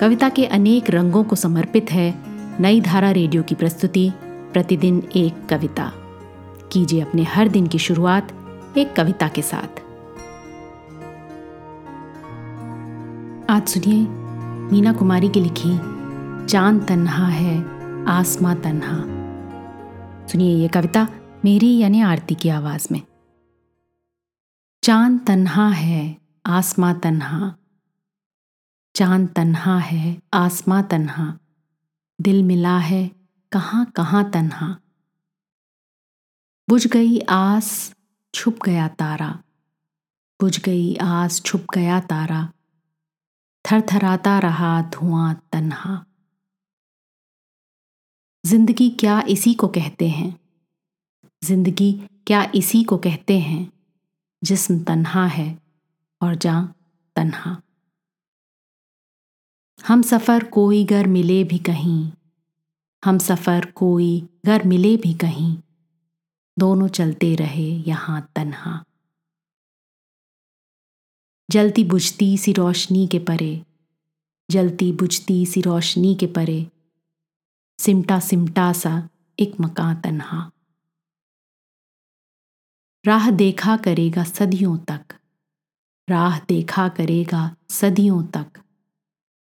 कविता के अनेक रंगों को समर्पित है नई धारा रेडियो की प्रस्तुति, प्रतिदिन एक कविता। कीजिए अपने हर दिन की शुरुआत एक कविता के साथ। आज सुनिए मीना कुमारी की लिखी, चाँद तन्हा है, आसमां तन्हा। सुनिए ये कविता मेरी यानी आरती की आवाज़ में। चाँद तन्हा है, आसमां तन्हा। चाँद तन्हा है, आसमां तन्हा। दिल मिला है, कहाँ कहाँ तन्हा। बुझ गई आस, छुप गया तारा। बुझ गई आस, छुप गया तारा। थरथराता रहा धुआँ तन्हा। ज़िंदगी क्या इसी को कहते हैं? ज़िंदगी क्या इसी को कहते हैं? जिस्म तन्हा है और जा तन्हा। हम सफ़र कोई घर मिले भी कहीं। हम सफ़र कोई घर मिले भी कहीं। दोनों चलते रहे यहाँ तन्हा। जलती बुझती सी रोशनी के परे, जलती बुझती सी रोशनी के परे, सिमटा सिमटा सा एक मकान तन्हा। राह देखा करेगा सदियों तक, राह देखा करेगा सदियों तक।